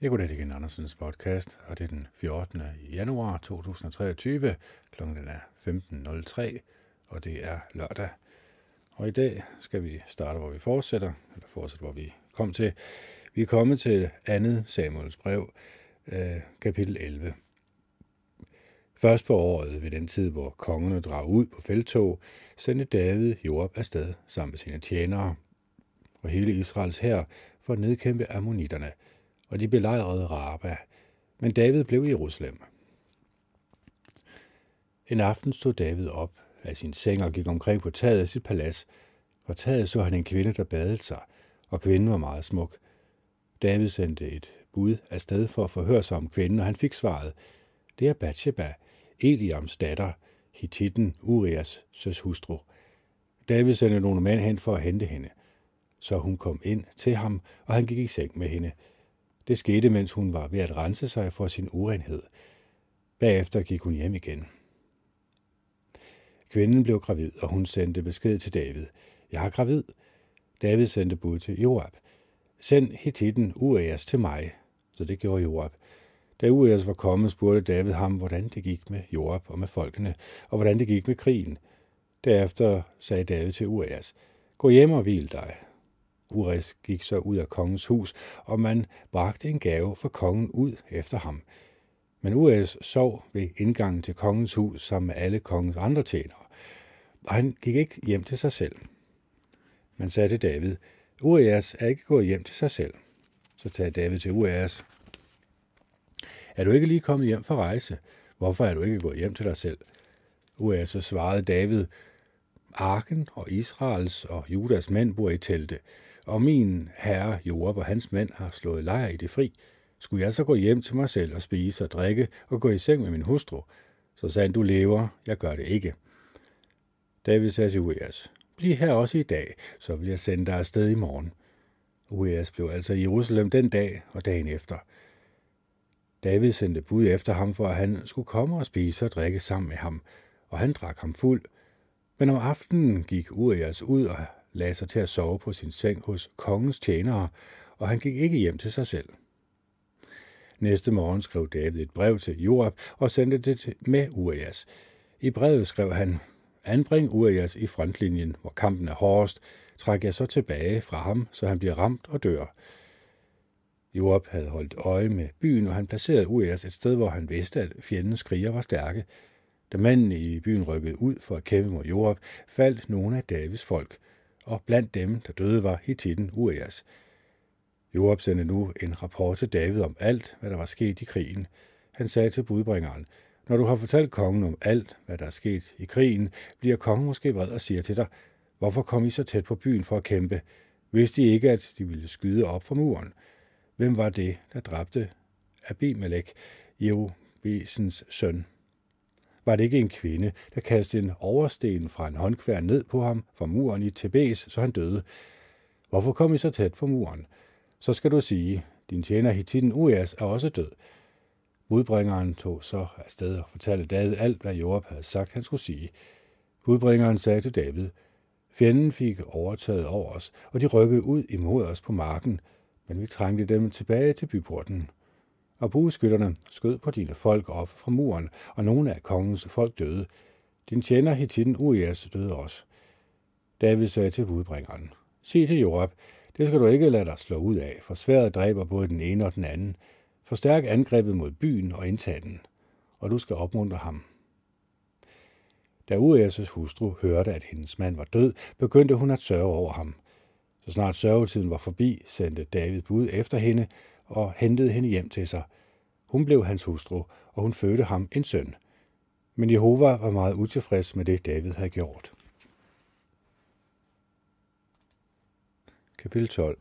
Jeg går det igen Andersens podcast, og det er den 14. januar 2023. Klokken er 15.03, og det er lørdag. Og i dag skal vi starte, hvor vi fortsætter, eller fortsætte, hvor vi kom til. Vi er kommet til andet Samuels brev, øh, kapitel 11. Først på året, ved den tid, hvor kongerne drag ud på feltog, sendte David Joab afsted sammen med sine tjenere og hele Israels hær for at nedkæmpe ammonitterne – og de belejrede Raba, men David blev i Jerusalem. En aften stod David op af sin seng og gik omkring på taget af sit palads. På taget så han en kvinde, der badede sig, og kvinden var meget smuk. David sendte et bud afsted for at forhøre sig om kvinden, og han fik svaret. Det er Bathsheba, Eliams datter, Hittiten, Urias søs hustru. David sendte nogle mænd hen for at hente hende. Så hun kom ind til ham, og han gik i seng med hende. Det skete, mens hun var ved at rense sig for sin urenhed. Bagefter gik hun hjem igen. Kvinden blev gravid, og hun sendte besked til David. Jeg er gravid. David sendte bud til Joab. Send Hittiten Urias til mig. Så det gjorde Joab. Da Urias var kommet, spurgte David ham, hvordan det gik med Joab og med folkene, og hvordan det gik med krigen. Derefter sagde David til Urias, gå hjem og hvil dig. Ures gik så ud af kongens hus, og man bragte en gave for kongen ud efter ham. Men Ures sov ved indgangen til kongens hus sammen med alle kongens andre tjenere, og han gik ikke hjem til sig selv. Man sagde til David, Urias er ikke gået hjem til sig selv. Så tager David til Urias. Er du ikke lige kommet hjem fra rejse? Hvorfor er du ikke gået hjem til dig selv? Urias så svarede David, Arken og Israels og Judas mænd bor i telte og min herre Joab og hans mænd har slået lejr i det fri, skulle jeg så gå hjem til mig selv og spise og drikke og gå i seng med min hustru? Så sagde han, du lever, jeg gør det ikke. David sagde til Urias, bliv her også i dag, så vil jeg sende dig afsted i morgen. Urias blev altså i Jerusalem den dag og dagen efter. David sendte bud efter ham, for at han skulle komme og spise og drikke sammen med ham, og han drak ham fuld. Men om aftenen gik Urias ud og lagde sig til at sove på sin seng hos kongens tjenere, og han gik ikke hjem til sig selv. Næste morgen skrev David et brev til Joab og sendte det med Urias. I brevet skrev han, Anbring Urias i frontlinjen, hvor kampen er hårdest, træk jeg så tilbage fra ham, så han bliver ramt og dør. Joab havde holdt øje med byen, og han placerede Urias et sted, hvor han vidste, at fjendens kriger var stærke. Da mændene i byen rykkede ud for at kæmpe mod Joab, faldt nogle af Davids folk – og blandt dem, der døde, var Hittiten Urias. Joab sendte nu en rapport til David om alt, hvad der var sket i krigen. Han sagde til budbringeren, når du har fortalt kongen om alt, hvad der er sket i krigen, bliver kongen måske vred og siger til dig, hvorfor kom I så tæt på byen for at kæmpe? Vidste I ikke, at de ville skyde op fra muren? Hvem var det, der dræbte Abimelech, Jerubesens søn? Var det ikke en kvinde, der kastede en oversten fra en håndkvær ned på ham fra muren i Tebes, så han døde? Hvorfor kom I så tæt på muren? Så skal du sige, din tjener Hittiten Urias er også død. Budbringeren tog så afsted og fortalte David alt, hvad Joab havde sagt, han skulle sige. Budbringeren sagde til David, Fjenden fik overtaget over os, og de rykkede ud imod os på marken, men vi trængte dem tilbage til byporten og bueskytterne skød på dine folk op fra muren, og nogle af kongens folk døde. Din tjener Hittiten Urias døde også. David sagde til budbringeren, sig til Jorab, det skal du ikke lade dig slå ud af, for sværet dræber både den ene og den anden. Forstærk angrebet mod byen og indtag den, og du skal opmuntre ham. Da Urias' hustru hørte, at hendes mand var død, begyndte hun at sørge over ham. Så snart sørgetiden var forbi, sendte David bud efter hende, og hentede hende hjem til sig. Hun blev hans hustru, og hun fødte ham en søn. Men Jehova var meget utilfreds med det, David havde gjort. Kapitel 12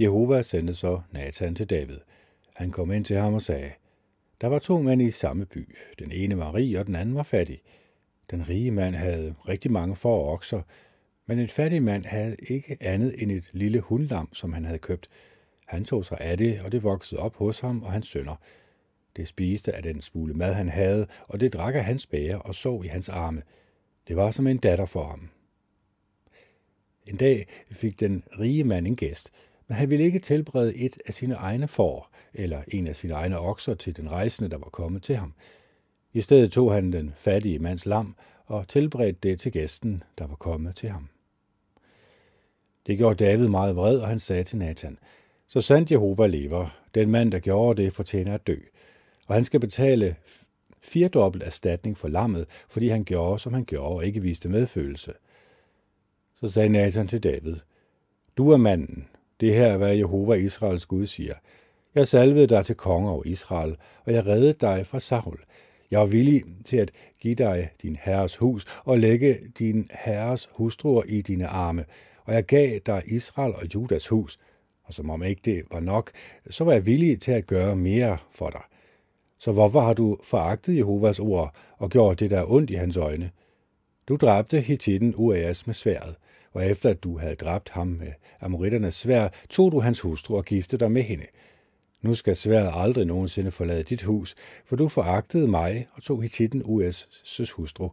Jehova sendte så Nathan til David. Han kom ind til ham og sagde, Der var to mænd i samme by. Den ene var rig, og den anden var fattig. Den rige mand havde rigtig mange får og okser, men en fattig mand havde ikke andet end et lille hundlam, som han havde købt – han tog sig af det, og det voksede op hos ham og hans sønner. Det spiste af den smule mad, han havde, og det drak af hans bæger og sov i hans arme. Det var som en datter for ham. En dag fik den rige mand en gæst, men han ville ikke tilberede et af sine egne får, eller en af sine egne okser til den rejsende, der var kommet til ham. I stedet tog han den fattige mands lam og tilberedte det til gæsten, der var kommet til ham. Det gjorde David meget vred, og han sagde til Nathan, så sandt Jehova lever, den mand, der gjorde det, fortjener at dø, og han skal betale firdobbelt erstatning for lammet, fordi han gjorde, som han gjorde, og ikke viste medfølelse. Så sagde Nathan til David, Du er manden. Det her er, hvad Jehova Israels Gud siger. Jeg salvede dig til konge over Israel, og jeg reddede dig fra Saul. Jeg er villig til at give dig din herres hus og lægge din herres hustruer i dine arme, og jeg gav dig Israel og Judas hus, og som om ikke det var nok, så var jeg villig til at gøre mere for dig. Så hvorfor har du foragtet Jehovas ord og gjort det, der er ondt i hans øjne? Du dræbte Hittiten Uas med sværet, og efter at du havde dræbt ham med amoritternes svær, tog du hans hustru og giftede dig med hende. Nu skal sværet aldrig nogensinde forlade dit hus, for du foragtede mig og tog Hittiten Uas' hustru.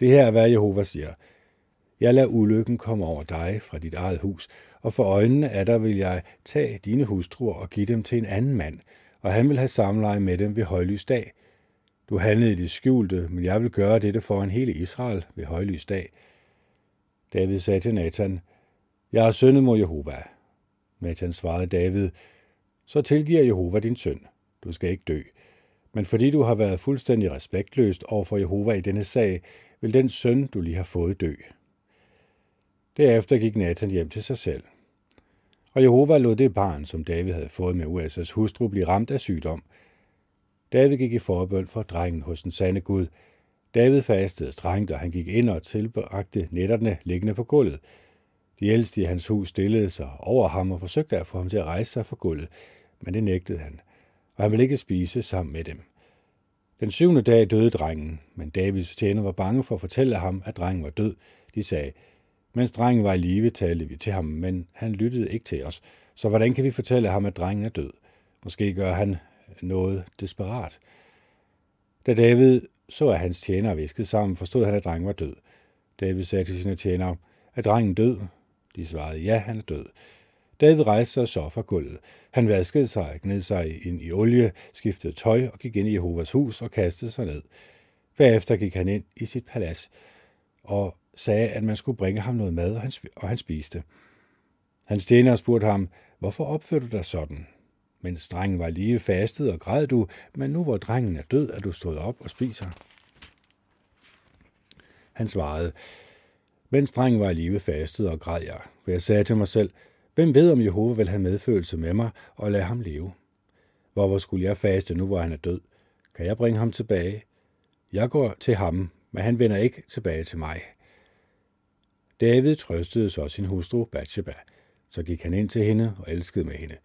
Det her er, hvad Jehova siger. Jeg lader ulykken komme over dig fra dit eget hus, og for øjnene af dig vil jeg tage dine hustruer og give dem til en anden mand, og han vil have samleje med dem ved højlys dag. Du handlede i det skjulte, men jeg vil gøre dette for en hele Israel ved højlys dag. David sagde til Nathan, Jeg er sønnet mod Jehova. Nathan svarede David, Så tilgiver Jehova din søn. Du skal ikke dø. Men fordi du har været fuldstændig respektløst over for Jehova i denne sag, vil den søn, du lige har fået, dø. Derefter gik Nathan hjem til sig selv. Og Jehova lod det barn, som David havde fået med USA's hustru, blive ramt af sygdom. David gik i forbøn for drengen hos den sande Gud. David fastede strengt, og han gik ind og tilbragte netterne liggende på gulvet. De ældste i hans hus stillede sig over ham og forsøgte at få ham til at rejse sig fra gulvet, men det nægtede han, og han ville ikke spise sammen med dem. Den syvende dag døde drengen, men Davids tjener var bange for at fortælle ham, at drengen var død. De sagde, mens drengen var i live, talte vi til ham, men han lyttede ikke til os. Så hvordan kan vi fortælle ham, at drengen er død? Måske gør han noget desperat. Da David så, at hans tjenere viskede sammen, forstod han, at drengen var død. David sagde til sine tjenere, at drengen død? De svarede, ja, han er død. David rejste sig så fra gulvet. Han vaskede sig, gned sig ind i olie, skiftede tøj og gik ind i Jehovas hus og kastede sig ned. Bagefter gik han ind i sit palads, og sagde, at man skulle bringe ham noget mad, og han, og han spiste. Hans tjener spurgte ham, hvorfor opfører du dig sådan? Mens drengen var lige fastet og græd du, men nu hvor drengen er død, er du stået op og spiser. Han svarede, mens drengen var i live fastet og græd jeg, for jeg sagde til mig selv, hvem ved om Jehova vil have medfølelse med mig og lade ham leve? Hvorfor skulle jeg faste nu, hvor han er død? Kan jeg bringe ham tilbage? Jeg går til ham, men han vender ikke tilbage til mig. David trøstede så sin hustru Bathsheba. Så gik han ind til hende og elskede med hende.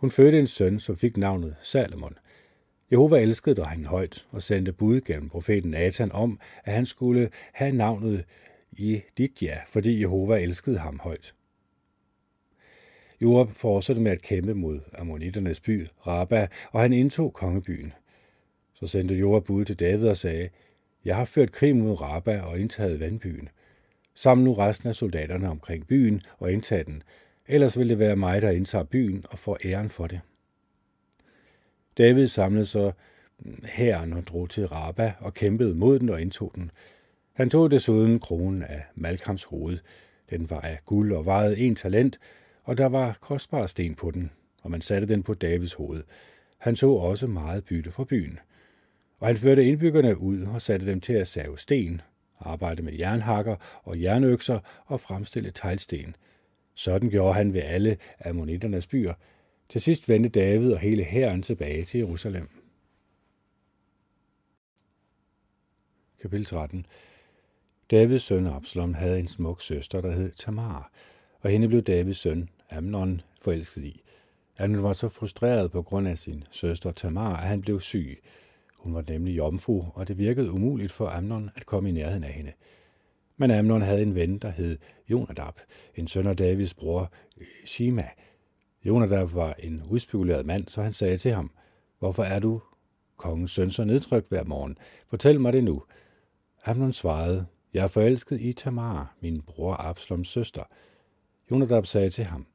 Hun fødte en søn, som fik navnet Salomon. Jehova elskede drengen højt og sendte bud gennem profeten Nathan om, at han skulle have navnet i dit ja, fordi Jehova elskede ham højt. Joab fortsatte med at kæmpe mod ammonitternes by, Rabba, og han indtog kongebyen. Så sendte Joab bud til David og sagde, Jeg har ført krig mod Rabba og indtaget vandbyen. Samle nu resten af soldaterne omkring byen og indtag den, ellers vil det være mig, der indtager byen og får æren for det. David samlede så hæren og drog til Raba og kæmpede mod den og indtog den. Han tog desuden kronen af Malkams hoved. Den var af guld og vejede en talent, og der var kostbare sten på den, og man satte den på Davids hoved. Han tog også meget bytte fra byen. Og han førte indbyggerne ud og satte dem til at save sten, arbejde med jernhakker og jernøkser og fremstille teglsten. Sådan gjorde han ved alle ammonitternes byer. Til sidst vendte David og hele hæren tilbage til Jerusalem. Kapitel 13 Davids søn Absalom havde en smuk søster, der hed Tamar, og hende blev Davids søn Amnon forelsket i. Amnon var så frustreret på grund af sin søster Tamar, at han blev syg. Hun var nemlig jomfru, og det virkede umuligt for Amnon at komme i nærheden af hende. Men Amnon havde en ven, der hed Jonadab, en søn af Davids bror øh, Shima. Jonadab var en udspekuleret mand, så han sagde til ham, Hvorfor er du kongens søn så nedtrykt hver morgen? Fortæl mig det nu. Amnon svarede, Jeg er forelsket i Tamar, min bror Absaloms søster. Jonadab sagde til ham,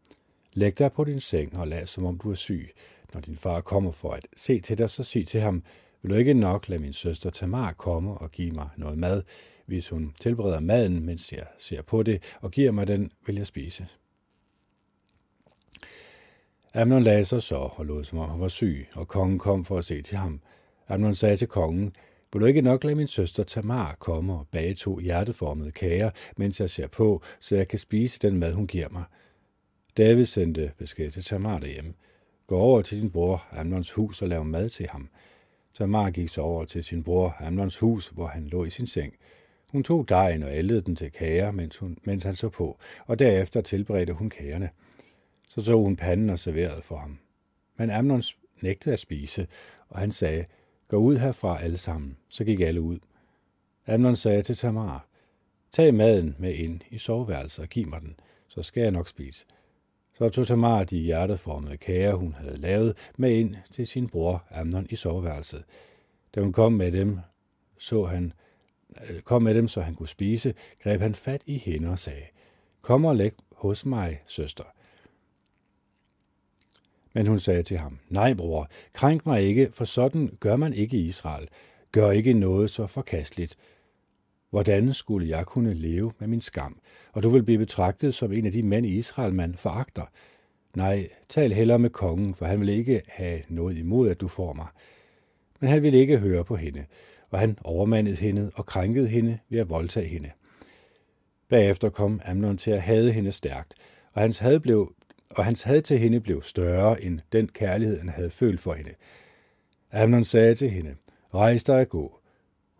Læg dig på din seng og lad som om du er syg. Når din far kommer for at se til dig, så sig til ham, vil du ikke nok lade min søster Tamar komme og give mig noget mad? Hvis hun tilbereder maden, mens jeg ser på det, og giver mig den, vil jeg spise. Amnon lagde sig så og lod som om han var syg, og kongen kom for at se til ham. Amnon sagde til kongen, vil du ikke nok lade min søster Tamar komme og bage to hjerteformede kager, mens jeg ser på, så jeg kan spise den mad, hun giver mig? David sendte besked til Tamar derhjemme. Gå over til din bror Amnons hus og lav mad til ham. Tamar gik så over til sin bror Amnons hus, hvor han lå i sin seng. Hun tog dejen og ældede den til kager, mens, hun, mens han så på, og derefter tilberedte hun kagerne. Så så hun panden og serverede for ham. Men Amnon nægtede at spise, og han sagde, gå ud herfra alle sammen. Så gik alle ud. Amnon sagde til Tamar, tag maden med ind i soveværelset og giv mig den, så skal jeg nok spise. Så tog Tamar de hjerteformede kager, hun havde lavet, med ind til sin bror Amnon i soveværelset. Da hun kom med dem, så han, øh, kom med dem, så han kunne spise, greb han fat i hende og sagde, Kom og læg hos mig, søster. Men hun sagde til ham, Nej, bror, krænk mig ikke, for sådan gør man ikke i Israel. Gør ikke noget så forkasteligt. Hvordan skulle jeg kunne leve med min skam? Og du vil blive betragtet som en af de mænd i Israel, man foragter. Nej, tal hellere med kongen, for han vil ikke have noget imod, at du får mig. Men han ville ikke høre på hende, og han overmandede hende og krænkede hende ved at voldtage hende. Bagefter kom Amnon til at hade hende stærkt, og hans had, blev, og hans had til hende blev større end den kærlighed, han havde følt for hende. Amnon sagde til hende, rejs dig og gå.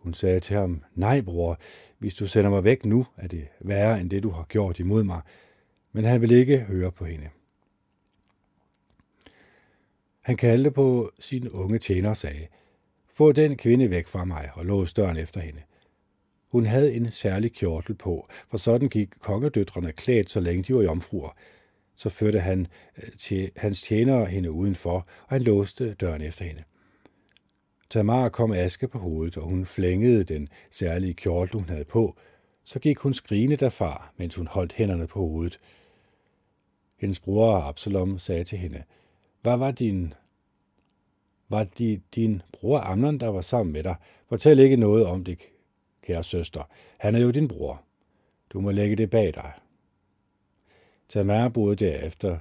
Hun sagde til ham, nej bror, hvis du sender mig væk nu, er det værre end det, du har gjort imod mig. Men han ville ikke høre på hende. Han kaldte på sin unge tjener og sagde, få den kvinde væk fra mig og lås døren efter hende. Hun havde en særlig kjortel på, for sådan gik kongedøtrene klædt, så længe de var jomfruer. Så førte han øh, til hans tjenere hende udenfor, og han låste døren efter hende. Tamar kom aske på hovedet, og hun flængede den særlige kjortel, hun havde på. Så gik hun skrigende derfra, mens hun holdt hænderne på hovedet. Hendes bror Absalom sagde til hende, Hvad var din var det din bror Amnon, der var sammen med dig? Fortæl ikke noget om det, kære søster. Han er jo din bror. Du må lægge det bag dig. Tamar boede derefter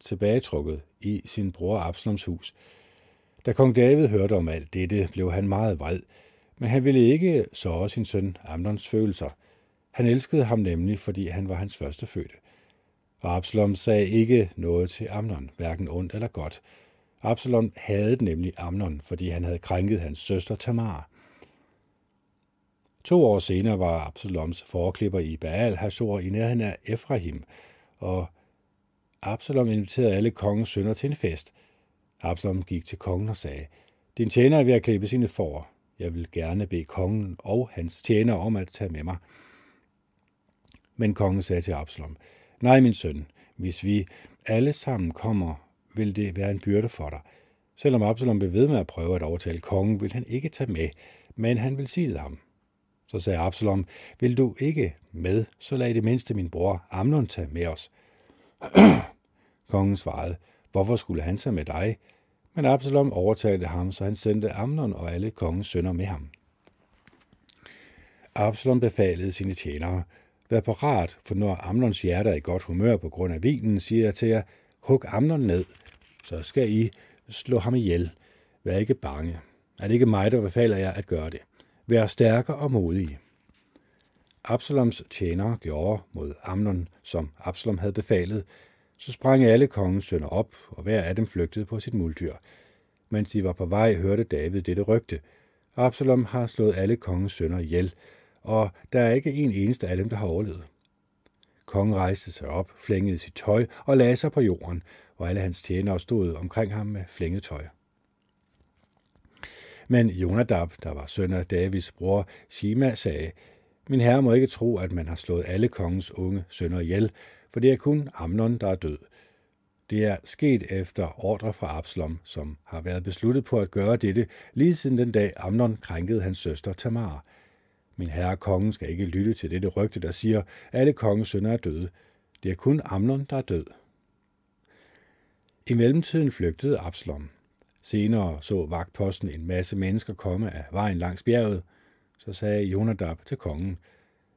tilbagetrukket i sin bror Absaloms hus. Da kong David hørte om alt dette, blev han meget vred, men han ville ikke såre sin søn Amnons følelser. Han elskede ham nemlig, fordi han var hans første fødte. Og Absalom sagde ikke noget til Amnon, hverken ondt eller godt. Absalom havde nemlig Amnon, fordi han havde krænket hans søster Tamar. To år senere var Absaloms forklipper i Baal Hasor i nærheden af Efraim, og Absalom inviterede alle kongens sønner til en fest. Absalom gik til kongen og sagde, Din tjener er ved at klippe sine får. Jeg vil gerne bede kongen og hans tjener om at tage med mig. Men kongen sagde til Absalom, Nej, min søn, hvis vi alle sammen kommer, vil det være en byrde for dig. Selvom Absalom blev ved med at prøve at overtale kongen, vil han ikke tage med, men han vil sige ham. Så sagde Absalom, vil du ikke med, så lad i det mindste min bror Amnon tage med os. kongen svarede, hvorfor skulle han tage med dig? Men Absalom overtalte ham, så han sendte Amnon og alle kongens sønner med ham. Absalom befalede sine tjenere, vær parat, for når Amnons hjerte er i godt humør på grund af vinen, siger jeg til jer, hug Amnon ned, så skal I slå ham ihjel. Vær ikke bange. Er det ikke mig, der befaler jer at gøre det? Vær stærke og modige. Absaloms tjenere gjorde mod Amnon, som Absalom havde befalet, så sprang alle kongens sønner op, og hver af dem flygtede på sit muldyr. Mens de var på vej, hørte David dette rygte. Absalom har slået alle kongens sønner ihjel, og der er ikke en eneste af dem, der har overlevet. Kongen rejste sig op, flængede sit tøj og lagde sig på jorden, og alle hans tjenere stod omkring ham med flænget tøj. Men Jonadab, der var søn af Davids bror, Shima, sagde, Min herre må ikke tro, at man har slået alle kongens unge sønner ihjel, for det er kun Amnon, der er død. Det er sket efter ordre fra Absalom, som har været besluttet på at gøre dette, lige siden den dag Amnon krænkede hans søster Tamar. Min herre kongen skal ikke lytte til dette rygte, der siger, at alle kongens sønner er døde. Det er kun Amnon, der er død. I mellemtiden flygtede Absalom. Senere så vagtposten en masse mennesker komme af vejen langs bjerget. Så sagde Jonadab til kongen,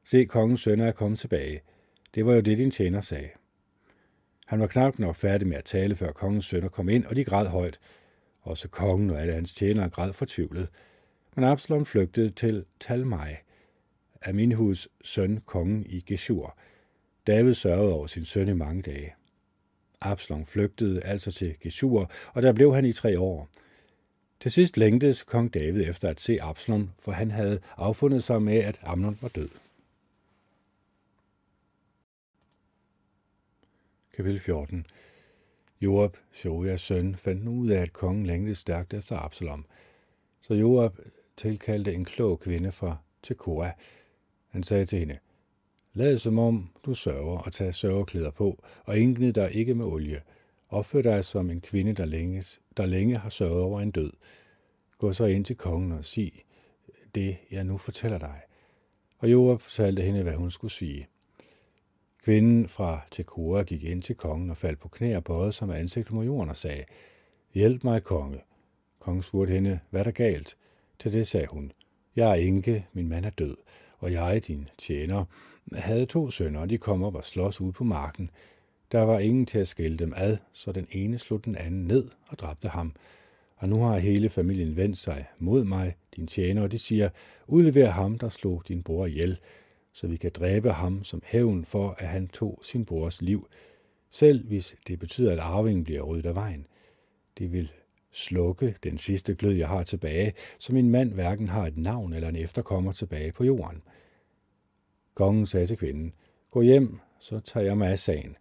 Se, kongens sønner er kommet tilbage. Det var jo det, din tjener sagde. Han var knap nok færdig med at tale, før kongens sønner kom ind, og de græd højt. Også kongen og alle hans tjenere græd fortvivlet. Men Absalom flygtede til Talmai, Aminhus søn kongen i Geshur. David sørgede over sin søn i mange dage. Absalom flygtede altså til Geshur, og der blev han i tre år. Til sidst længtes kong David efter at se Absalom, for han havde affundet sig med, at Amnon var død. Kapitel 14 Joab, Shojas søn, fandt nu ud af, at kongen længtes stærkt efter Absalom. Så Joab tilkaldte en klog kvinde fra Tekoa. Han sagde til hende, Lad som om du sørger og tag sørgeklæder på, og indgnid dig ikke med olie. Opfør dig som en kvinde, der, længes, der længe har sørget over en død. Gå så ind til kongen og sig det, jeg nu fortæller dig. Og Joab fortalte hende, hvad hun skulle sige. Kvinden fra Tekoa gik ind til kongen og faldt på knæ og bøjede sig med ansigt mod jorden og sagde, Hjælp mig, konge. Kongen spurgte hende, hvad der galt? Til det sagde hun, Jeg er enke, min mand er død, og jeg, din tjener, havde to sønner, og de kom op og slås ud på marken. Der var ingen til at skille dem ad, så den ene slog den anden ned og dræbte ham. Og nu har hele familien vendt sig mod mig, din tjener, og de siger, udlever ham, der slog din bror ihjel, så vi kan dræbe ham som hævn for, at han tog sin brors liv, selv hvis det betyder, at arvingen bliver ryddet af vejen. Det vil slukke den sidste glød, jeg har tilbage, så min mand hverken har et navn eller en efterkommer tilbage på jorden. Kongen sagde til kvinden, gå hjem, så tager jeg mig af sagen.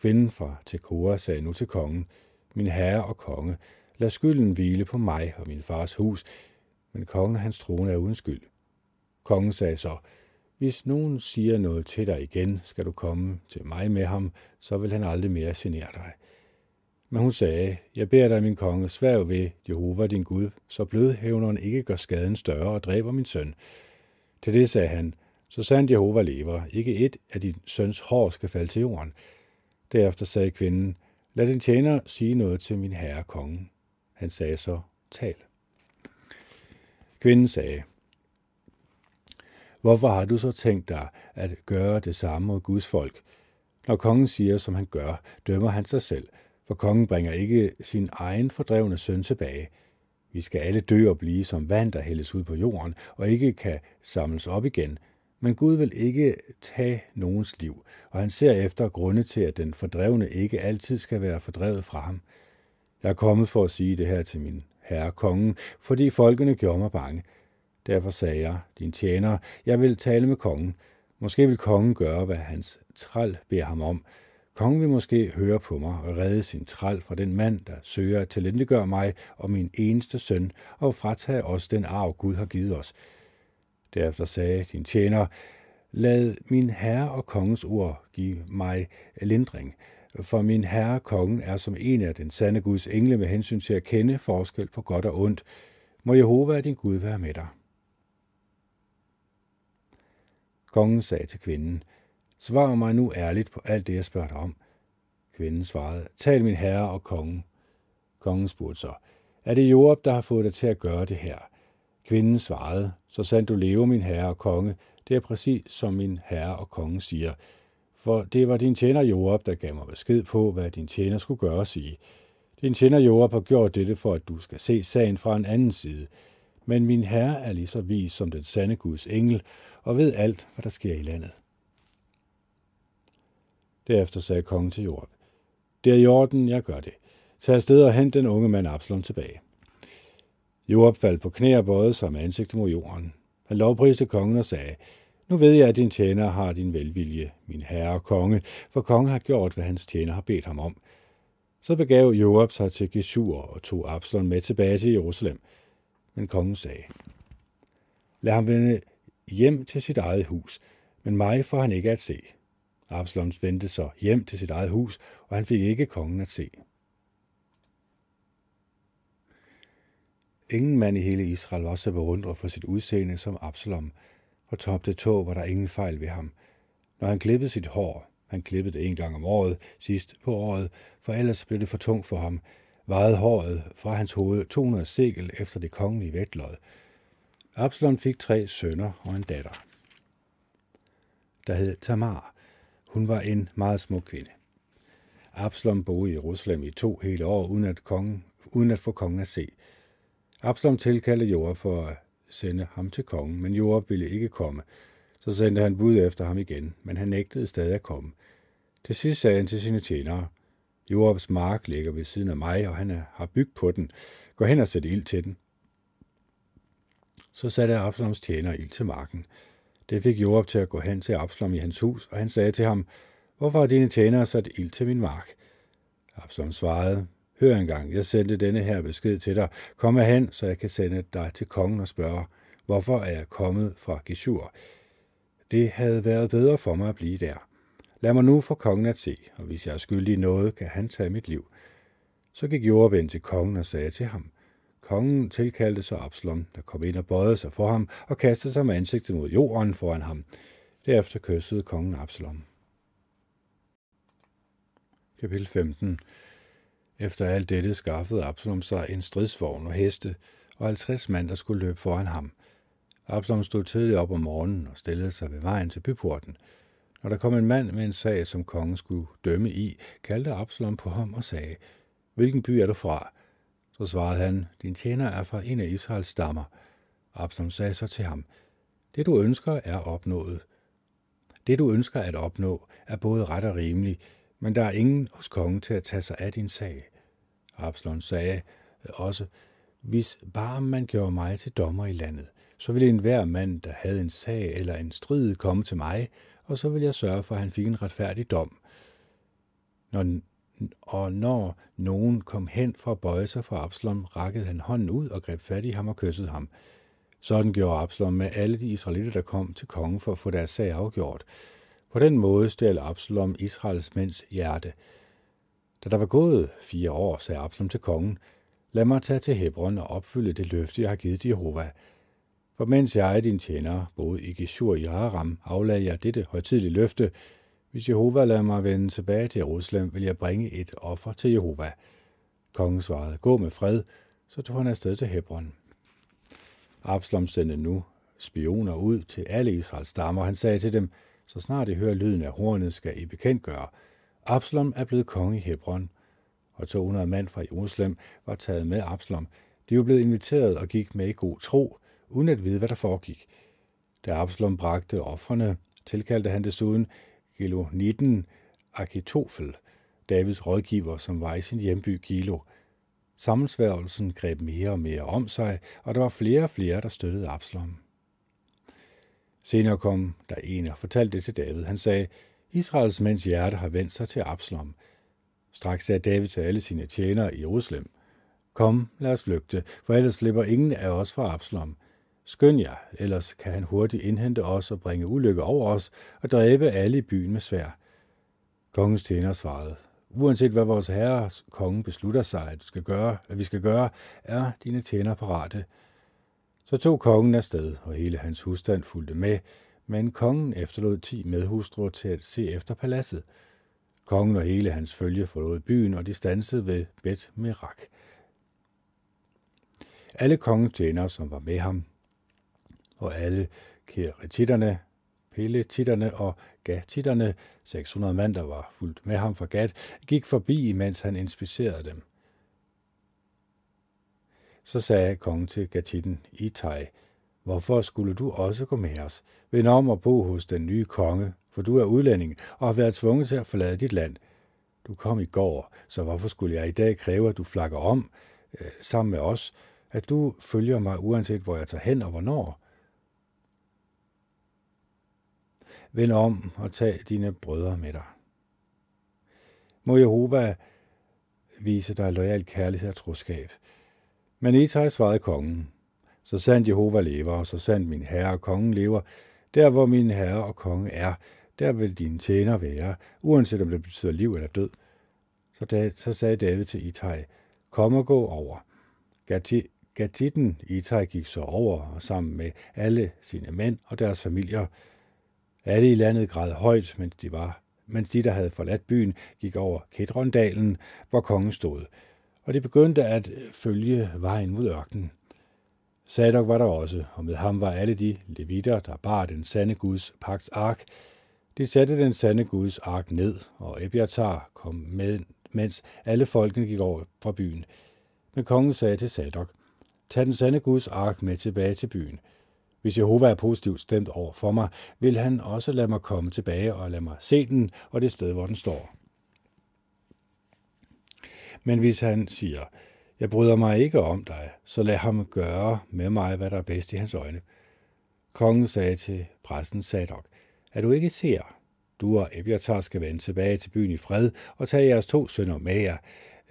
Kvinden fra Tekoa sagde nu til kongen, min herre og konge, lad skylden hvile på mig og min fars hus, men kongen og hans trone er uden skyld. Kongen sagde så, hvis nogen siger noget til dig igen, skal du komme til mig med ham, så vil han aldrig mere genere dig. Men hun sagde, jeg beder dig, min konge, sværg ved Jehova din Gud, så blødhævneren ikke gør skaden større og dræber min søn. Til det sagde han, så sandt Jehova lever, ikke et af din søns hår skal falde til jorden. Derefter sagde kvinden, lad din tjener sige noget til min herre kongen. Han sagde så, tal. Kvinden sagde, Hvorfor har du så tænkt dig at gøre det samme mod Guds folk? Når kongen siger, som han gør, dømmer han sig selv, for kongen bringer ikke sin egen fordrevne søn tilbage. Vi skal alle dø og blive som vand, der hældes ud på jorden, og ikke kan samles op igen. Men Gud vil ikke tage nogens liv, og han ser efter grunde til, at den fordrevne ikke altid skal være fordrevet fra ham. Jeg er kommet for at sige det her til min herre kongen, fordi folkene gjorde mig bange. Derfor sagde jeg, din tjener, jeg vil tale med kongen. Måske vil kongen gøre, hvad hans træl beder ham om. Kongen vil måske høre på mig og redde sin træl fra den mand, der søger at talentegøre mig og min eneste søn, og fratage os den arv, Gud har givet os. Derefter sagde din tjener, lad min herre og kongens ord give mig lindring, for min herre kongen er som en af den sande Guds engle med hensyn til at kende forskel på godt og ondt. Må Jehova din Gud være med dig. Kongen sagde til kvinden, Svar mig nu ærligt på alt det, jeg spørger dig om. Kvinden svarede, Tal min herre og konge. Kongen spurgte så, Er det Joab, der har fået dig til at gøre det her? Kvinden svarede, Så sandt du lever, min herre og konge, det er præcis som min herre og konge siger. For det var din tjener Joab, der gav mig besked på, hvad din tjener skulle gøre og sige. Din tjener Joab har gjort dette for, at du skal se sagen fra en anden side. Men min herre er lige så vis som den sande Guds engel, og ved alt, hvad der sker i landet. Derefter sagde kongen til Jorab, Det er i orden, jeg gør det. Tag afsted og hent den unge mand Absalom tilbage. Jorab faldt på knæ og bøjede sig med ansigtet mod jorden. Han lovpriste kongen og sagde, Nu ved jeg, at din tjener har din velvilje, min herre og konge, for kongen har gjort, hvad hans tjener har bedt ham om. Så begav Joab sig til Geshur og tog Absalom med tilbage til Jerusalem. Men kongen sagde, Lad ham vende hjem til sit eget hus, men mig får han ikke at se. Absalom vendte så hjem til sit eget hus, og han fik ikke kongen at se. Ingen mand i hele Israel var så beundret for sit udseende som Absalom. og top det tog var der ingen fejl ved ham. Når han klippede sit hår, Han klippede det en gang om året, sidst på året, for ellers blev det for tungt for ham. Vejede håret fra hans hoved 200 sekel efter det kongelige vægtlod. Absalom fik tre sønner og en datter, der hed Tamar. Hun var en meget smuk kvinde. Absalom boede i Jerusalem i to hele år, uden at, kongen, uden at få kongen at se. Absalom tilkaldte Joab for at sende ham til kongen, men Joab ville ikke komme. Så sendte han bud efter ham igen, men han nægtede stadig at komme. Til sidst sagde han til sine tjenere, Joabs mark ligger ved siden af mig, og han har bygget på den. Gå hen og sæt ild til den. Så satte Absaloms tjener ild til marken. Det fik Joab til at gå hen til Absalom i hans hus, og han sagde til ham, Hvorfor har dine tjenere sat ild til min mark? Absalom svarede, Hør engang, jeg sendte denne her besked til dig. Kom hen, så jeg kan sende dig til kongen og spørge, hvorfor er jeg kommet fra Geshur? Det havde været bedre for mig at blive der. Lad mig nu få kongen at se, og hvis jeg er skyldig i noget, kan han tage mit liv. Så gik Joab ind til kongen og sagde til ham, Kongen tilkaldte så Absalom, der kom ind og bøjede sig for ham og kastede sig med ansigtet mod jorden foran ham. Derefter kyssede kongen Absalom. Kapitel 15 Efter alt dette skaffede Absalom sig en stridsvogn og heste, og 50 mand, der skulle løbe foran ham. Absalom stod tidligt op om morgenen og stillede sig ved vejen til byporten. Når der kom en mand med en sag, som kongen skulle dømme i, kaldte Absalom på ham og sagde, Hvilken by er du fra? Så svarede han, Din tjener er fra en af Israels stammer. Absalom sagde så til ham, Det du ønsker er opnået. Det du ønsker at opnå er både ret og rimelig, men der er ingen hos kongen til at tage sig af din sag. Absalom sagde også, hvis bare man gjorde mig til dommer i landet, så ville enhver mand, der havde en sag eller en strid, komme til mig, og så ville jeg sørge for, at han fik en retfærdig dom. Når, og når nogen kom hen for at bøje sig for Absalom, rakkede han hånden ud og greb fat i ham og kyssede ham. Sådan gjorde Absalom med alle de israelitter, der kom til kongen for at få deres sag afgjort. På den måde stjal Absalom Israels mænds hjerte. Da der var gået fire år, sagde Absalom til kongen, lad mig tage til Hebron og opfylde det løfte, jeg har givet Jehova. For mens jeg, din tjener, boede i Geshur i Aram, aflagde jeg dette højtidlige løfte. Hvis Jehova lader mig vende tilbage til Jerusalem, vil jeg bringe et offer til Jehova. Kongen svarede, gå med fred, så tog han afsted til Hebron. Absalom sendte nu spioner ud til alle Israels stammer. Han sagde til dem, så snart I hører lyden af hornet, skal I bekendtgøre. Absalom er blevet konge i Hebron, og 200 mand fra Jerusalem var taget med Absalom. De var blevet inviteret og gik med i god tro, uden at vide, hvad der foregik. Da Absalom bragte offrene, tilkaldte han desuden Gilo 19 Akitofel, Davids rådgiver, som var i sin hjemby Gilo. Sammensværgelsen greb mere og mere om sig, og der var flere og flere, der støttede Absalom. Senere kom der en og fortalte det til David. Han sagde, Israels mænds hjerte har vendt sig til Absalom. Straks sagde David til alle sine tjenere i Jerusalem, Kom, lad os flygte, for ellers slipper ingen af os fra Absalom. Skynd jer, ellers kan han hurtigt indhente os og bringe ulykke over os og dræbe alle i byen med svær. Kongens tjener svarede, uanset hvad vores herre konge beslutter sig, at, skal gøre, at vi skal gøre, er dine tjener parate. Så tog kongen afsted, og hele hans husstand fulgte med, men kongen efterlod ti medhustruer til at se efter paladset. Kongen og hele hans følge forlod byen, og de stansede ved Bet Merak. Alle kongens tjenere, som var med ham, og alle keretitterne, peletitterne og gatitterne, 600 mand, der var fuldt med ham fra Gat, gik forbi, mens han inspicerede dem. Så sagde kongen til Gatitten, Itai, hvorfor skulle du også gå med os? Vend om og bo hos den nye konge, for du er udlænding og har været tvunget til at forlade dit land. Du kom i går, så hvorfor skulle jeg i dag kræve, at du flakker om øh, sammen med os, at du følger mig uanset hvor jeg tager hen og hvornår? Vend om og tag dine brødre med dig. Må Jehova vise dig lojal kærlighed og troskab. Men Itai svarede kongen, så sandt Jehova lever, og så sandt min herre og kongen lever, der hvor min herre og konge er, der vil dine tjener være, uanset om det betyder liv eller død. Så, da, så sagde David til Itai, kom og gå over. Gatitten Itai gik så over, og sammen med alle sine mænd og deres familier. Alle i landet græd højt, mens de var mens de, der havde forladt byen, gik over Kedrondalen, hvor kongen stod, og de begyndte at følge vejen mod ørkenen. Sadok var der også, og med ham var alle de levitter, der bar den sande Guds pagts ark. De satte den sande Guds ark ned, og Ebiatar kom med, mens alle folkene gik over fra byen. Men kongen sagde til Sadok, tag den sande Guds ark med tilbage til byen. Hvis Jehova er positivt stemt over for mig, vil han også lade mig komme tilbage og lade mig se den og det sted, hvor den står. Men hvis han siger, jeg bryder mig ikke om dig, så lad ham gøre med mig, hvad der er bedst i hans øjne. Kongen sagde til præsten Sadok, er du ikke ser? Du og Ebiatar skal vende tilbage til byen i fred og tage jeres to sønner med jer,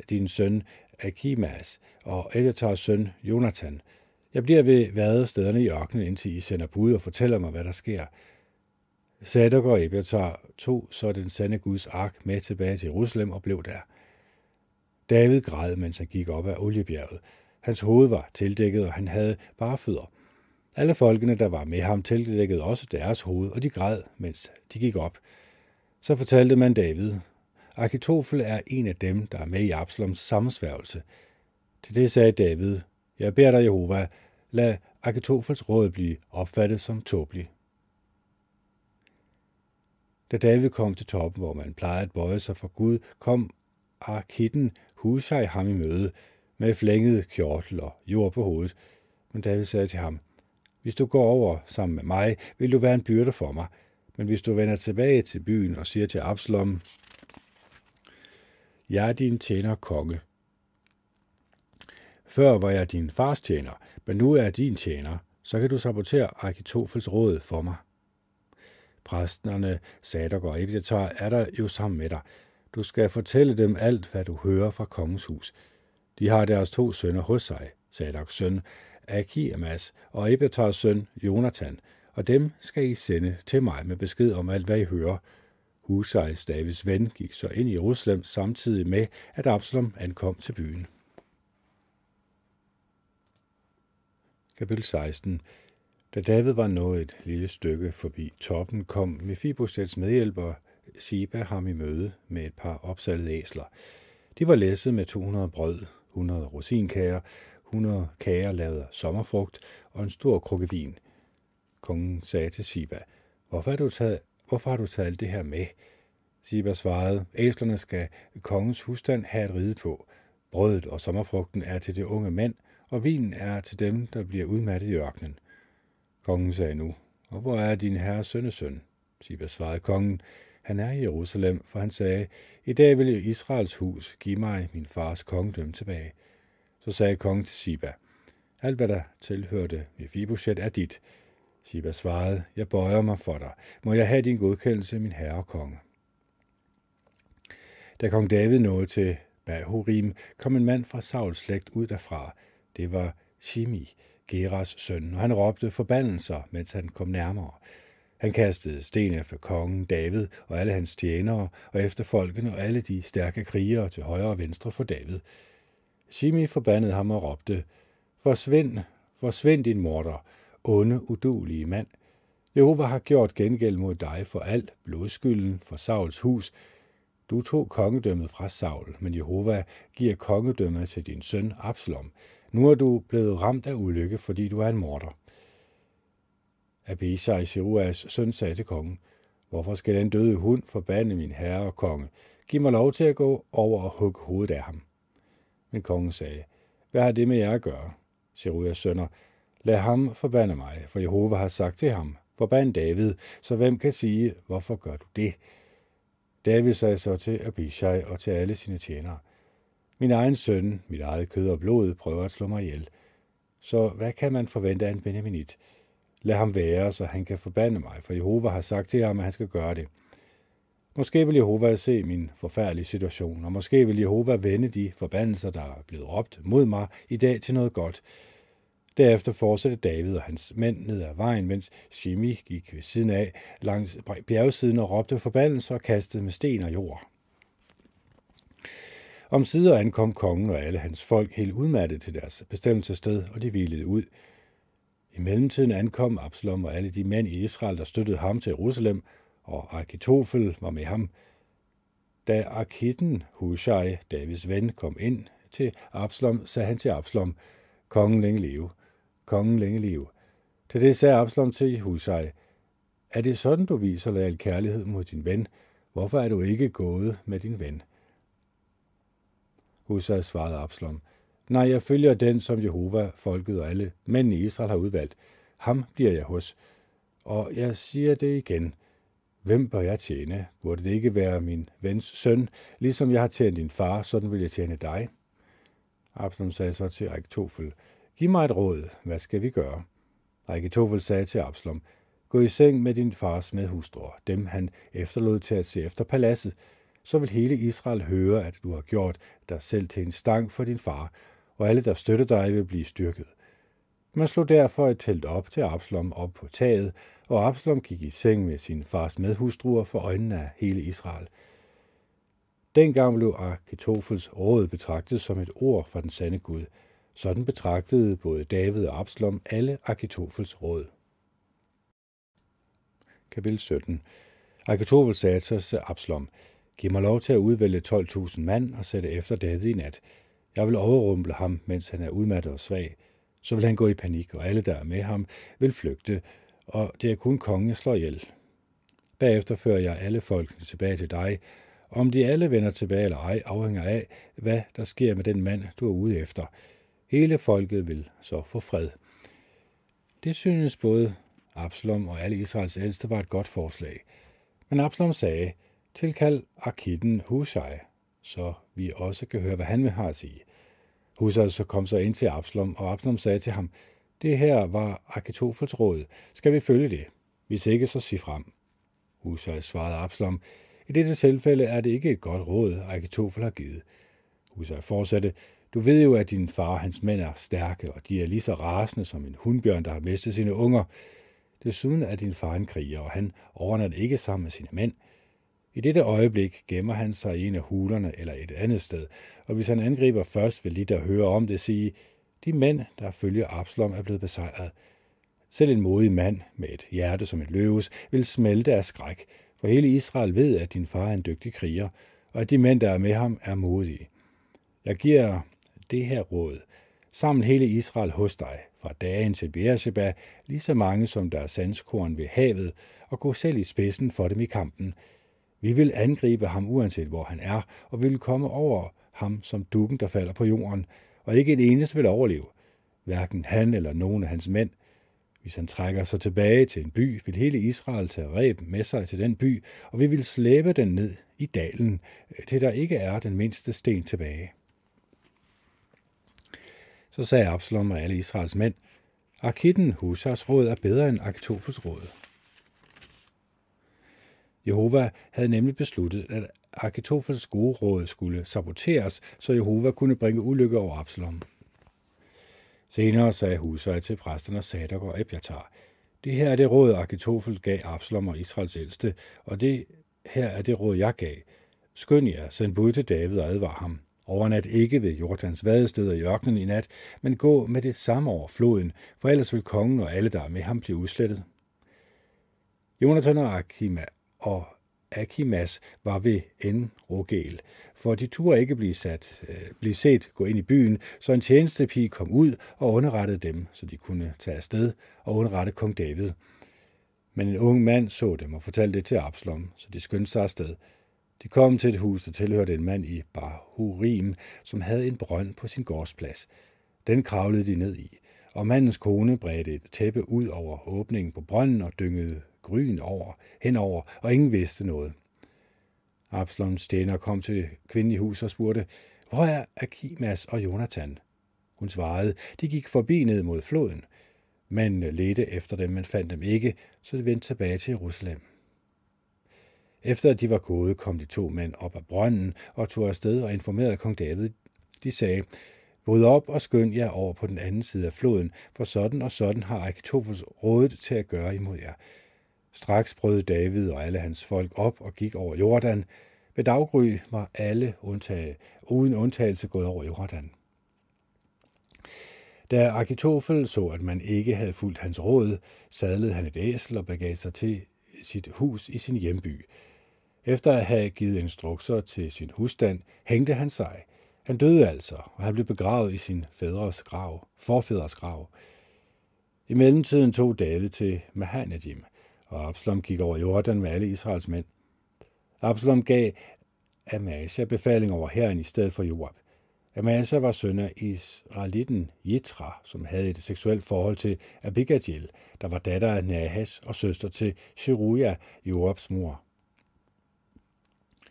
din søn Akimas og Ebiatars søn Jonathan. Jeg bliver ved stederne i ørkenen, indtil I sender bud og fortæller mig, hvad der sker. Sadok og Ebiatar tog så den sande Guds ark med tilbage til Jerusalem og blev der. David græd, mens han gik op ad oliebjerget. Hans hoved var tildækket, og han havde bare fødder. Alle folkene, der var med ham, tildækkede også deres hoved, og de græd, mens de gik op. Så fortalte man David, Arkitofel er en af dem, der er med i Absaloms sammensværgelse. Til det sagde David, jeg beder dig, Jehova, lad Akitofels råd blive opfattet som tåbelig. Da David kom til toppen, hvor man plejede at bøje sig for Gud, kom Arkitten Hushai ham i møde med flænget kjortel og jord på hovedet. Men David sagde til ham, hvis du går over sammen med mig, vil du være en byrde for mig. Men hvis du vender tilbage til byen og siger til Absalom, jeg er din tjener konge. Før var jeg din fars tjener, men nu er jeg din tjener, så kan du sabotere Arkitofels råd for mig. Præsterne, Sadok og Abiatar er der jo sammen med dig, du skal fortælle dem alt, hvad du hører fra kongens hus. De har deres to sønner hos sig, Sadoks søn Akiamas og Ebetars søn Jonathan, og dem skal I sende til mig med besked om alt, hvad I hører. Husejs Davids ven gik så ind i Jerusalem samtidig med, at Absalom ankom til byen. Kapitel 16 Da David var nået et lille stykke forbi toppen, kom Mephibosets medhjælper Siba ham i møde med et par opsalede æsler. De var læsset med 200 brød, 100 rosinkager, 100 kager lavet af sommerfrugt og en stor krukke vin. Kongen sagde til Siba, hvorfor har du taget, hvorfor har du taget alt det her med? Siba svarede, æslerne skal kongens husstand have et ride på. Brødet og sommerfrugten er til de unge mænd, og vinen er til dem, der bliver udmattet i ørkenen. Kongen sagde nu, og hvor er din herre sønnesøn? Siba svarede kongen, han er i Jerusalem, for han sagde, i dag vil Israels hus give mig min fars kongedømme tilbage. Så sagde kongen til Siba, alt hvad der tilhørte Mephibosheth er dit. Siba svarede, jeg bøjer mig for dig. Må jeg have din godkendelse, min herre og konge? Da kong David nåede til Bahurim, kom en mand fra Sauls slægt ud derfra. Det var Shimi, Geras søn, og han råbte forbandelser, mens han kom nærmere. Han kastede sten efter kongen David og alle hans tjenere, og efter folkene og alle de stærke krigere til højre og venstre for David. Shimi forbandede ham og råbte, Forsvind, forsvind din morder, onde, udulige mand. Jehova har gjort gengæld mod dig for alt blodskylden for Sauls hus. Du tog kongedømmet fra Saul, men Jehova giver kongedømmet til din søn Absalom. Nu er du blevet ramt af ulykke, fordi du er en morder. Abisai Seruas søn, sagde til kongen, Hvorfor skal den døde hund forbande min herre og konge? Giv mig lov til at gå over og hugge hovedet af ham. Men kongen sagde, Hvad har det med jer at gøre? Seruas sønner, Lad ham forbande mig, for Jehova har sagt til ham, Forband David, så hvem kan sige, hvorfor gør du det? David sagde så til Abishai og til alle sine tjenere, min egen søn, mit eget kød og blod, prøver at slå mig ihjel. Så hvad kan man forvente af en Benjaminit? Lad ham være, så han kan forbande mig, for Jehova har sagt til ham, at han skal gøre det. Måske vil Jehova se min forfærdelige situation, og måske vil Jehova vende de forbandelser, der er blevet råbt mod mig i dag til noget godt. Derefter fortsatte David og hans mænd ned ad vejen, mens Shimi gik ved siden af langs bjergsiden og råbte forbandelser og kastede med sten og jord. Om sider ankom kongen og alle hans folk helt udmattet til deres bestemmelsessted, og de hvilede ud. I mellemtiden ankom Absalom og alle de mænd i Israel, der støttede ham til Jerusalem, og Arkitofel var med ham. Da Arkitten Hushai, Davids ven, kom ind til Absalom, sagde han til Absalom, kongen længe leve, kongen længe leve. Til det sagde Absalom til Hushai, er det sådan, du viser lojal kærlighed mod din ven? Hvorfor er du ikke gået med din ven? Hushai svarede Absalom, Nej, jeg følger den, som Jehova, folket og alle mænd i Israel har udvalgt. Ham bliver jeg hos. Og jeg siger det igen. Hvem bør jeg tjene? Burde det ikke være min vens søn? Ligesom jeg har tjent din far, sådan vil jeg tjene dig. Absalom sagde så til Aikitofel, Giv mig et råd. Hvad skal vi gøre? Aikitofel sagde til Absalom, Gå i seng med din fars medhustruer, dem han efterlod til at se efter paladset. Så vil hele Israel høre, at du har gjort dig selv til en stang for din far, og alle, der støtter dig, vil blive styrket. Man slog derfor et telt op til Absalom op på taget, og Absalom gik i seng med sin fars medhustruer for øjnene af hele Israel. Dengang blev Arkitofels råd betragtet som et ord fra den sande Gud. Sådan betragtede både David og Absalom alle Arkitofels råd. Kapitel 17 Arkitofel sagde til Absalom, Giv mig lov til at udvælge 12.000 mand og sætte efter David i nat. Jeg vil overrumple ham, mens han er udmattet og svag. Så vil han gå i panik, og alle, der er med ham, vil flygte, og det er kun kongen, jeg slår ihjel. Bagefter fører jeg alle folkene tilbage til dig. Om de alle vender tilbage eller ej, afhænger af, hvad der sker med den mand, du er ude efter. Hele folket vil så få fred. Det synes både Absalom og alle Israels ældste var et godt forslag. Men Absalom sagde, tilkald Arkitten Husaj, så vi også kan høre, hvad han vil have at sige. Husaj så kom så ind til Absalom, og Absalom sagde til ham, det her var Arkitofels råd. Skal vi følge det? Hvis ikke, så sig frem. Husaj svarede Absalom, i dette tilfælde er det ikke et godt råd, Arkitofel har givet. Husaj fortsatte, du ved jo, at din far og hans mænd er stærke, og de er lige så rasende som en hundbjørn, der har mistet sine unger. Desuden er din far en kriger, og han overnatter ikke sammen med sine mænd. I dette øjeblik gemmer han sig i en af hulerne eller et andet sted, og hvis han angriber først, vil de, der hører om det, sige, de mænd, der følger Absalom, er blevet besejret. Selv en modig mand med et hjerte som et løves vil smelte af skræk, for hele Israel ved, at din far er en dygtig kriger, og at de mænd, der er med ham, er modige. Jeg giver det her råd. Saml hele Israel hos dig, fra dagen til Beersheba, lige så mange som der er sandskorn ved havet, og gå selv i spidsen for dem i kampen. Vi vil angribe ham uanset hvor han er, og vi vil komme over ham som dukken, der falder på jorden, og ikke et eneste vil overleve. Hverken han eller nogen af hans mænd. Hvis han trækker sig tilbage til en by, vil hele Israel tage reb med sig til den by, og vi vil slæbe den ned i dalen, øh, til der ikke er den mindste sten tilbage. Så sagde Absalom og alle Israels mænd, Arkitten Husars råd er bedre end Akitofels råd. Jehova havde nemlig besluttet, at Akitofels gode råd skulle saboteres, så Jehova kunne bringe ulykke over Absalom. Senere sagde Husaj til præsterne Sadok og Abjatar, det her er det råd, Akitofel gav Absalom og Israels ældste, og det her er det råd, jeg gav. Skynd jer, send bud til David og advar ham. Overnat ikke ved Jordans vadesteder i ørkenen i nat, men gå med det samme over floden, for ellers vil kongen og alle, der er med ham, blive udslettet. Jonathan og Akima og Akimas var ved en Rogel, for de turde ikke blive, sat, øh, blive set gå ind i byen, så en tjenestepige kom ud og underrettede dem, så de kunne tage afsted og underrette kong David. Men en ung mand så dem og fortalte det til Absalom, så de skyndte sig afsted. De kom til et hus, der tilhørte en mand i Bahurim, som havde en brønd på sin gårdsplads. Den kravlede de ned i, og mandens kone bredte et tæppe ud over åbningen på brønden og dyngede gryn over, henover, og ingen vidste noget. Absalons tjener kom til kvinden i hus og spurgte, hvor er Akimas og Jonathan? Hun svarede, de gik forbi ned mod floden. Mændene ledte efter dem, men fandt dem ikke, så de vendte tilbage til Jerusalem. Efter at de var gået, kom de to mænd op af brønden og tog afsted og informerede kong David. De sagde, Bryd op og skynd jer over på den anden side af floden, for sådan og sådan har Akitofos rådet til at gøre imod jer. Straks brød David og alle hans folk op og gik over Jordan. Ved daggry var alle undtage, uden undtagelse gået over Jordan. Da Akitofel så, at man ikke havde fulgt hans råd, sadlede han et æsel og begav sig til sit hus i sin hjemby. Efter at have givet instrukser til sin husstand, hængte han sig. Han døde altså, og han blev begravet i sin fædres grav, forfædres grav. I mellemtiden tog David til Mahanaim, og Absalom gik over Jordan med alle Israels mænd. Absalom gav Amasa befaling over herren i stedet for Joab. Amasa var søn af Israelitten Jitra, som havde et seksuelt forhold til Abigail, der var datter af Nahas og søster til Sheruja, Joabs mor.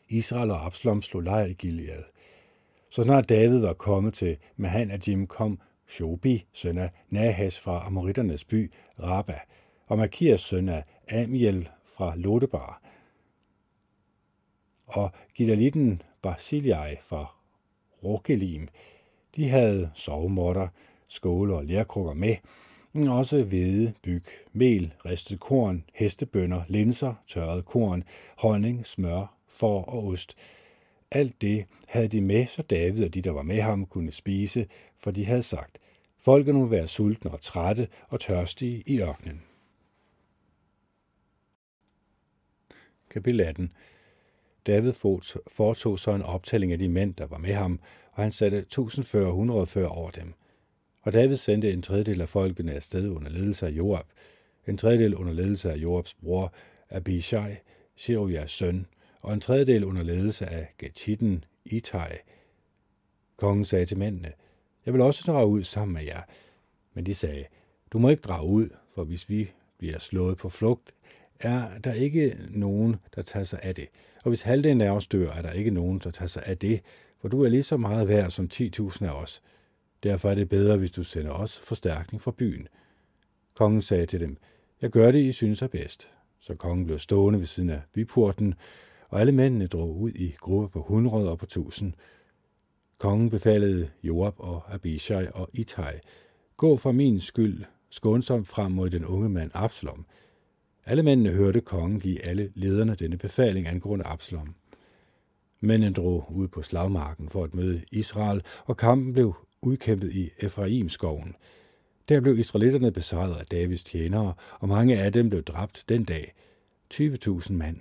Israel og Absalom slog lejr i Gilead. Så snart David var kommet til Mahanajim, kom Shobi, søn af Nahas fra Amoritternes by Rabba, og Makias søn af Amiel fra Lodebar, og Gilalitten Basilei fra Rokelim. De havde sovemåtter, skåle og lærkrukker med, men også hvede, byg, mel, ristet korn, hestebønder, linser, tørret korn, honning, smør, får og ost. Alt det havde de med, så David og de, der var med ham, kunne spise, for de havde sagt, folket må være sultne og trætte og tørstige i ørkenen. Kapitel 18 David foretog så en optælling af de mænd, der var med ham, og han satte 1440 over dem. Og David sendte en tredjedel af folkene afsted under ledelse af Joab, en tredjedel under ledelse af Joabs bror Abishai, Serujas søn, og en tredjedel under ledelse af Gatitten Itai. Kongen sagde til mændene, jeg vil også drage ud sammen med jer. Men de sagde, du må ikke drage ud, for hvis vi bliver slået på flugt, er der ikke nogen, der tager sig af det. Og hvis halvdelen af os dør, er der ikke nogen, der tager sig af det, for du er lige så meget værd som 10.000 af os. Derfor er det bedre, hvis du sender os forstærkning fra byen. Kongen sagde til dem, jeg gør det, I synes er bedst. Så kongen blev stående ved siden af byporten, og alle mændene drog ud i grupper på 100 og på 1000. Kongen befalede Joab og Abishai og Itai, gå for min skyld skånsomt frem mod den unge mand Absalom, alle mændene hørte kongen give alle lederne denne befaling angående Absalom. Mændene drog ud på slagmarken for at møde Israel, og kampen blev udkæmpet i Efraimskoven. Der blev israelitterne besejret af Davids tjenere, og mange af dem blev dræbt den dag. 20.000 mand.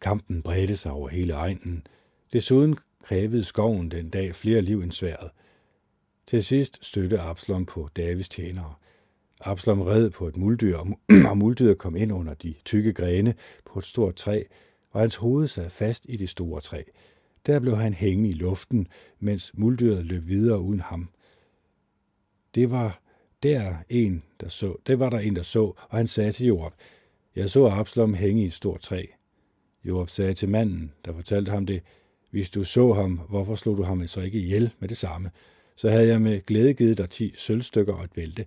Kampen bredte sig over hele egnen. Desuden krævede skoven den dag flere liv end sværet. Til sidst støtte Absalom på Davids tjenere. Absalom red på et muldyr, og muldyret kom ind under de tykke grene på et stort træ, og hans hoved sad fast i det store træ. Der blev han hængende i luften, mens muldyret løb videre uden ham. Det var der en, der så. Det var der en, der så, og han sagde til Joab, jeg så Absalom hænge i et stort træ. Joab sagde til manden, der fortalte ham det, hvis du så ham, hvorfor slog du ham så ikke ihjel med det samme? Så havde jeg med glæde givet dig ti sølvstykker og et vælte.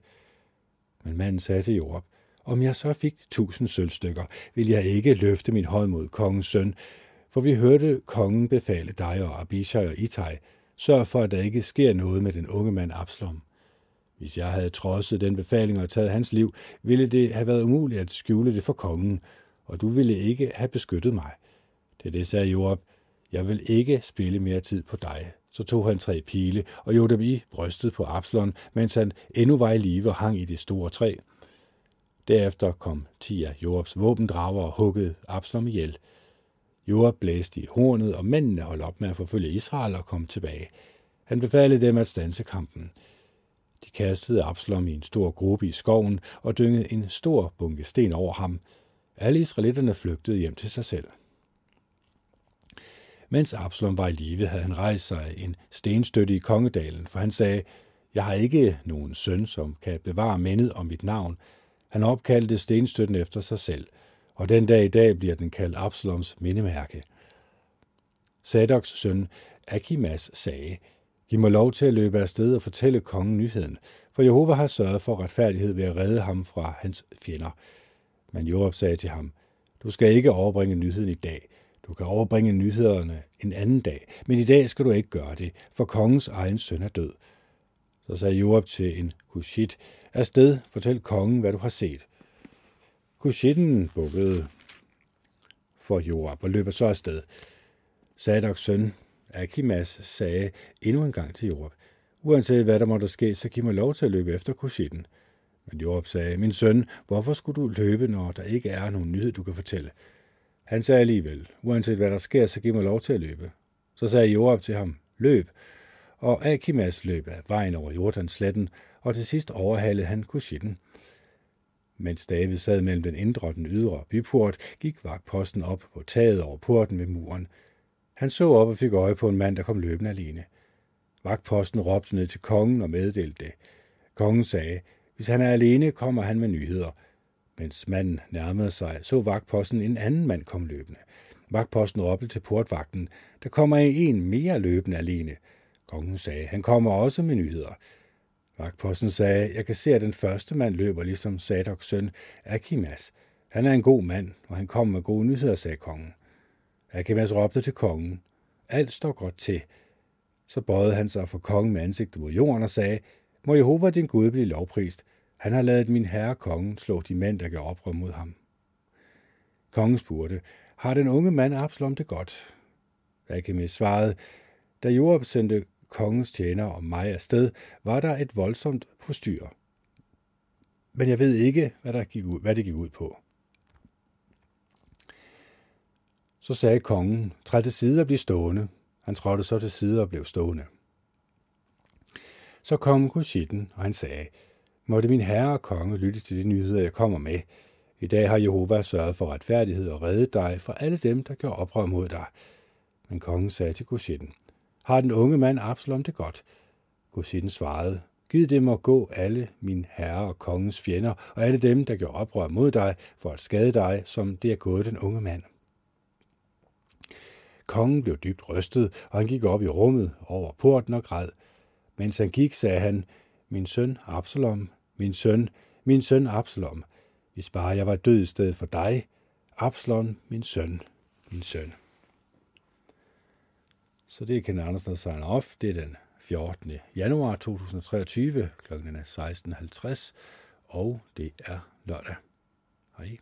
Men manden satte jo op. om jeg så fik tusind sølvstykker, ville jeg ikke løfte min hånd mod kongens søn, for vi hørte kongen befale dig og Abishai og Itai, sørg for, at der ikke sker noget med den unge mand Absalom. Hvis jeg havde trodset den befaling og taget hans liv, ville det have været umuligt at skjule det for kongen, og du ville ikke have beskyttet mig. Til det sagde Joab, jeg vil ikke spille mere tid på dig. Så tog han tre pile og gjorde dem i brystet på Absalon, mens han endnu var i live og hang i det store træ. Derefter kom ti af Joabs våbendrager og huggede Absalom ihjel. Joab blæste i hornet, og mændene holdt op med at forfølge Israel og kom tilbage. Han befalede dem at stanse kampen. De kastede Absalom i en stor gruppe i skoven og dyngede en stor bunke sten over ham. Alle israelitterne flygtede hjem til sig selv. Mens Absalom var i live, havde han rejst sig en stenstøtte i Kongedalen, for han sagde, jeg har ikke nogen søn, som kan bevare mindet om mit navn. Han opkaldte stenstøtten efter sig selv, og den dag i dag bliver den kaldt Absaloms mindemærke. Sadoks søn Akimas sagde, Giv mig lov til at løbe afsted og fortælle kongen nyheden, for Jehova har sørget for retfærdighed ved at redde ham fra hans fjender. Men Joab sagde til ham, Du skal ikke overbringe nyheden i dag, du kan overbringe nyhederne en anden dag, men i dag skal du ikke gøre det, for kongens egen søn er død. Så sagde Joab til en kushit, afsted, fortæl kongen, hvad du har set. Kushitten bukkede for Joab og løber så afsted. Sadoks søn, Akimas, sagde endnu en gang til Joab, uanset hvad der måtte ske, så giv mig lov til at løbe efter kushitten. Men Joab sagde, min søn, hvorfor skulle du løbe, når der ikke er nogen nyhed, du kan fortælle? Han sagde alligevel, uanset hvad der sker, så giv mig lov til at løbe. Så sagde Joab til ham, løb. Og Akimas løb af vejen over Jordansletten, og til sidst overhalede han Kushitten. Mens David sad mellem den indre og den ydre byport, gik vagtposten op på taget over porten ved muren. Han så op og fik øje på en mand, der kom løbende alene. Vagtposten råbte ned til kongen og meddelte det. Kongen sagde, hvis han er alene, kommer han med nyheder. Mens manden nærmede sig, så vagtposten en anden mand kom løbende. Vagtposten råbte til portvagten, der kommer en mere løbende alene. Kongen sagde, han kommer også med nyheder. Vagtposten sagde, jeg kan se, at den første mand løber ligesom Sadoks søn Akimas. Han er en god mand, og han kommer med gode nyheder, sagde kongen. Akimas råbte til kongen, alt står godt til. Så bøjede han sig for kongen med ansigtet mod jorden og sagde, må Jehova din Gud blive lovprist. Han har lavet min herre kongen slå de mænd, der gør oprør mod ham. Kongen spurgte, har den unge mand Absalom det godt? Akimis svarede, da Joab sendte kongens tjener og mig afsted, var der et voldsomt postyr. Men jeg ved ikke, hvad, der gik ud, hvad det gik ud på. Så sagde kongen, træd til side og bliv stående. Han trådte så til side og blev stående. Så kom Kushitten, og han sagde, måtte min herre og konge lytte til de nyheder, jeg kommer med. I dag har Jehova sørget for retfærdighed og reddet dig fra alle dem, der gør oprør mod dig. Men kongen sagde til Kushitten, har den unge mand Absalom det godt? Kushitten svarede, Gid dem at gå alle min herre og kongens fjender, og alle dem, der gør oprør mod dig, for at skade dig, som det er gået den unge mand. Kongen blev dybt rystet, og han gik op i rummet over porten og græd. Mens han gik, sagde han, min søn Absalom, min søn, min søn Absalom, hvis bare jeg var død i stedet for dig, Absalom, min søn, min søn. Så det er Ken Andersen, der signer off. Det er den 14. januar 2023, klokken 16.50, og det er lørdag. Hej.